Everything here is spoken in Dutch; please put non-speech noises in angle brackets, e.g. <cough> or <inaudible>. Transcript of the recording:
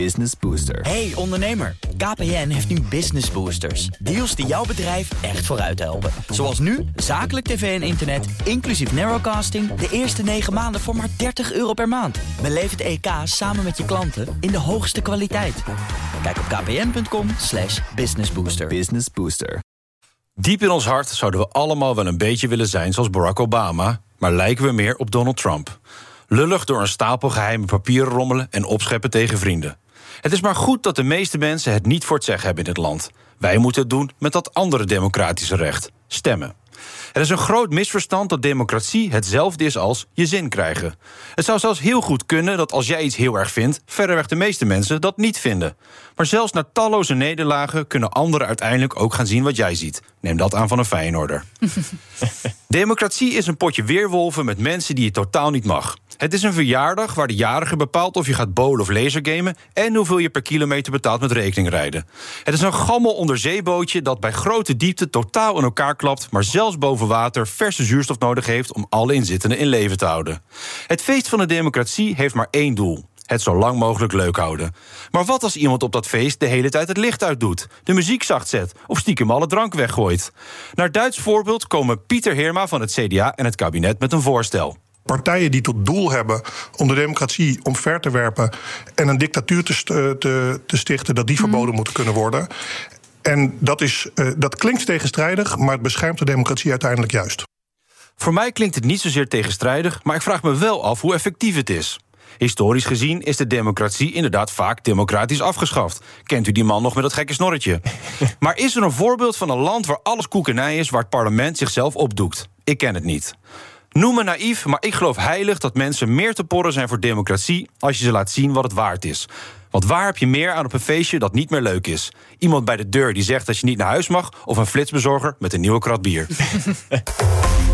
Business Booster. Hey ondernemer, KPN heeft nu Business Boosters. Deals die jouw bedrijf echt vooruit helpen. Zoals nu, zakelijk tv en internet, inclusief narrowcasting... de eerste 9 maanden voor maar 30 euro per maand. Beleef het EK samen met je klanten in de hoogste kwaliteit. Kijk op kpn.com slash businessbooster. Business Booster. Diep in ons hart zouden we allemaal wel een beetje willen zijn zoals Barack Obama... maar lijken we meer op Donald Trump. Lullig door een stapel geheime papieren rommelen en opscheppen tegen vrienden. Het is maar goed dat de meeste mensen het niet voor het zeggen hebben in dit land. Wij moeten het doen met dat andere democratische recht: stemmen. Het is een groot misverstand dat democratie hetzelfde is als je zin krijgen. Het zou zelfs heel goed kunnen dat als jij iets heel erg vindt, verreweg de meeste mensen dat niet vinden. Maar zelfs na talloze nederlagen kunnen anderen uiteindelijk ook gaan zien wat jij ziet. Neem dat aan van een Feyenoorder. <laughs> Democratie is een potje weerwolven met mensen die je totaal niet mag. Het is een verjaardag waar de jarige bepaalt of je gaat bowlen of lasergamen... en hoeveel je per kilometer betaalt met rekeningrijden. Het is een gammel onderzeebootje dat bij grote diepte totaal in elkaar klapt... maar zelfs boven water verse zuurstof nodig heeft om alle inzittenden in leven te houden. Het feest van de democratie heeft maar één doel. Het zo lang mogelijk leuk houden. Maar wat als iemand op dat feest de hele tijd het licht uitdoet, de muziek zacht zet of stiekem alle drank weggooit? Naar Duits voorbeeld komen Pieter Heerma van het CDA en het kabinet met een voorstel. Partijen die tot doel hebben om de democratie omver te werpen en een dictatuur te, st- te, te stichten, dat die verboden moet kunnen worden. En dat, is, eh, dat klinkt tegenstrijdig, maar het beschermt de democratie uiteindelijk juist. Voor mij klinkt het niet zozeer tegenstrijdig, maar ik vraag me wel af hoe effectief het is. Historisch gezien is de democratie inderdaad vaak democratisch afgeschaft. Kent u die man nog met dat gekke snorretje? <laughs> maar is er een voorbeeld van een land waar alles koekenij is... waar het parlement zichzelf opdoekt? Ik ken het niet. Noem me naïef, maar ik geloof heilig dat mensen meer te porren zijn voor democratie... als je ze laat zien wat het waard is. Want waar heb je meer aan op een feestje dat niet meer leuk is? Iemand bij de deur die zegt dat je niet naar huis mag... of een flitsbezorger met een nieuwe krat bier. <laughs>